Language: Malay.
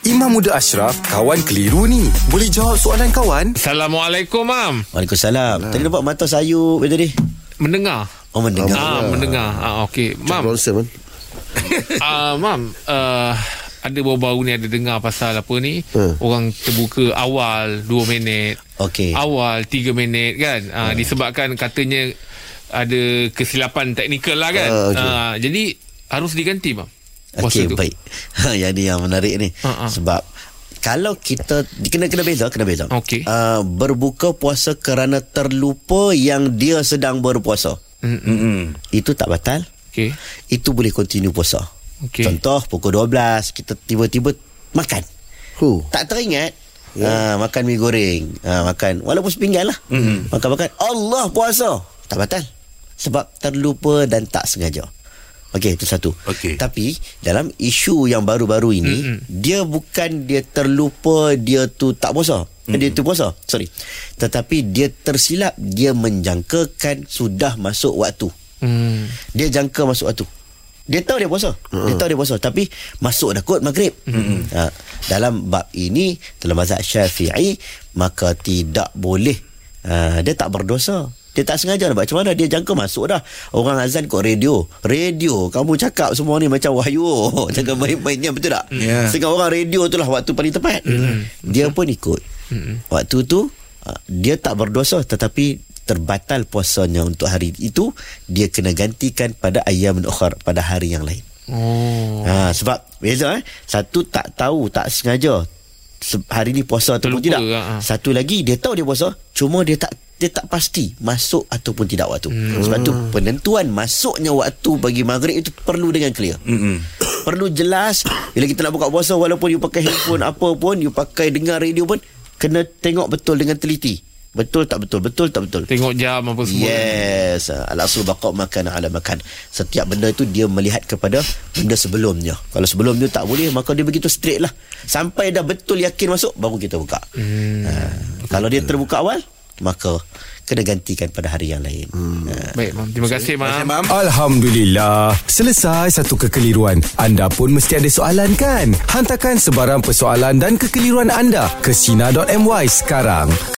Imam Muda Ashraf, kawan keliru ni. Boleh jawab soalan kawan? Assalamualaikum, Mam. Waalaikumsalam. Tadi nampak mata sayup tadi. Mendengar. Oh mendengar. Ah, mendengar. Ah, okey. Mam. Ronson Ah, Mam, uh, ada baru-baru ni ada dengar pasal apa ni Hmm. orang terbuka awal 2 minit Okey. awal 3 minit kan uh, disebabkan katanya ada kesilapan teknikal lah kan Ah, okey. uh, jadi harus diganti bang puasa Okey, baik. yang ni yang menarik ni. Ha, ha. Sebab kalau kita kena kena beza, kena beza. Okey. Uh, berbuka puasa kerana terlupa yang dia sedang berpuasa. Mm-mm. Itu tak batal. okey Itu boleh continue puasa. Okey. Contoh pukul 12 kita tiba-tiba makan. Hu. Tak teringat yeah. uh, makan mi goreng, uh, makan walaupun sepinggan lah. Mm-hmm. Makan-makan Allah puasa. Tak batal. Sebab terlupa dan tak sengaja. Okey, itu satu. Okey. Tapi dalam isu yang baru-baru ini, mm-hmm. dia bukan dia terlupa dia tu tak puasa. Mm-hmm. Dia tu puasa. Sorry. Tetapi dia tersilap dia menjangkakan sudah masuk waktu. hmm. Dia jangka masuk waktu. Dia tahu dia puasa. Uh-huh. Dia tahu dia puasa tapi masuk dah kot maghrib. Uh-huh. Ha, dalam bab ini dalam mazhab Syafi'i maka tidak boleh uh, dia tak berdosa. Dia tak sengaja buat. Macam mana dia jangka masuk dah. Orang azan kot radio. Radio. Kamu cakap semua ni macam wahyu. Cakap main-mainnya betul tak? Ya. Sehingga orang radio tu lah waktu paling tepat. Dia pun ikut. Waktu tu uh, dia tak berdosa tetapi terbatal puasanya untuk hari itu dia kena gantikan pada ayam ukhar pada hari yang lain. oh Ha sebab beza eh. Satu tak tahu, tak sengaja se- hari ni puasa ataupun Terlupa, tidak. ha. Satu lagi dia tahu dia puasa, cuma dia tak dia tak pasti masuk ataupun tidak waktu. Hmm. Sebab tu penentuan masuknya waktu bagi maghrib itu perlu dengan clear. Mm-mm. Perlu jelas bila kita nak buka puasa walaupun you pakai handphone apa pun, you pakai dengar radio pun kena tengok betul dengan teliti. Betul tak betul? Betul tak betul? tengok jam apa semua Yes Al-asul baqa' makan ala makan Setiap benda itu Dia melihat kepada Benda sebelumnya Kalau sebelum tu tak boleh Maka dia begitu straight lah Sampai dah betul yakin masuk Baru kita buka hmm. ha, Kalau dia terbuka awal Maka Kena gantikan pada hari yang lain hmm. ha. baik mam terima kasih mam Mam. Alhamdulillah. Selesai satu kekeliruan. Anda pun mesti ada soalan kan? Hantarkan sebarang persoalan dan kekeliruan anda ke Sina.my sekarang.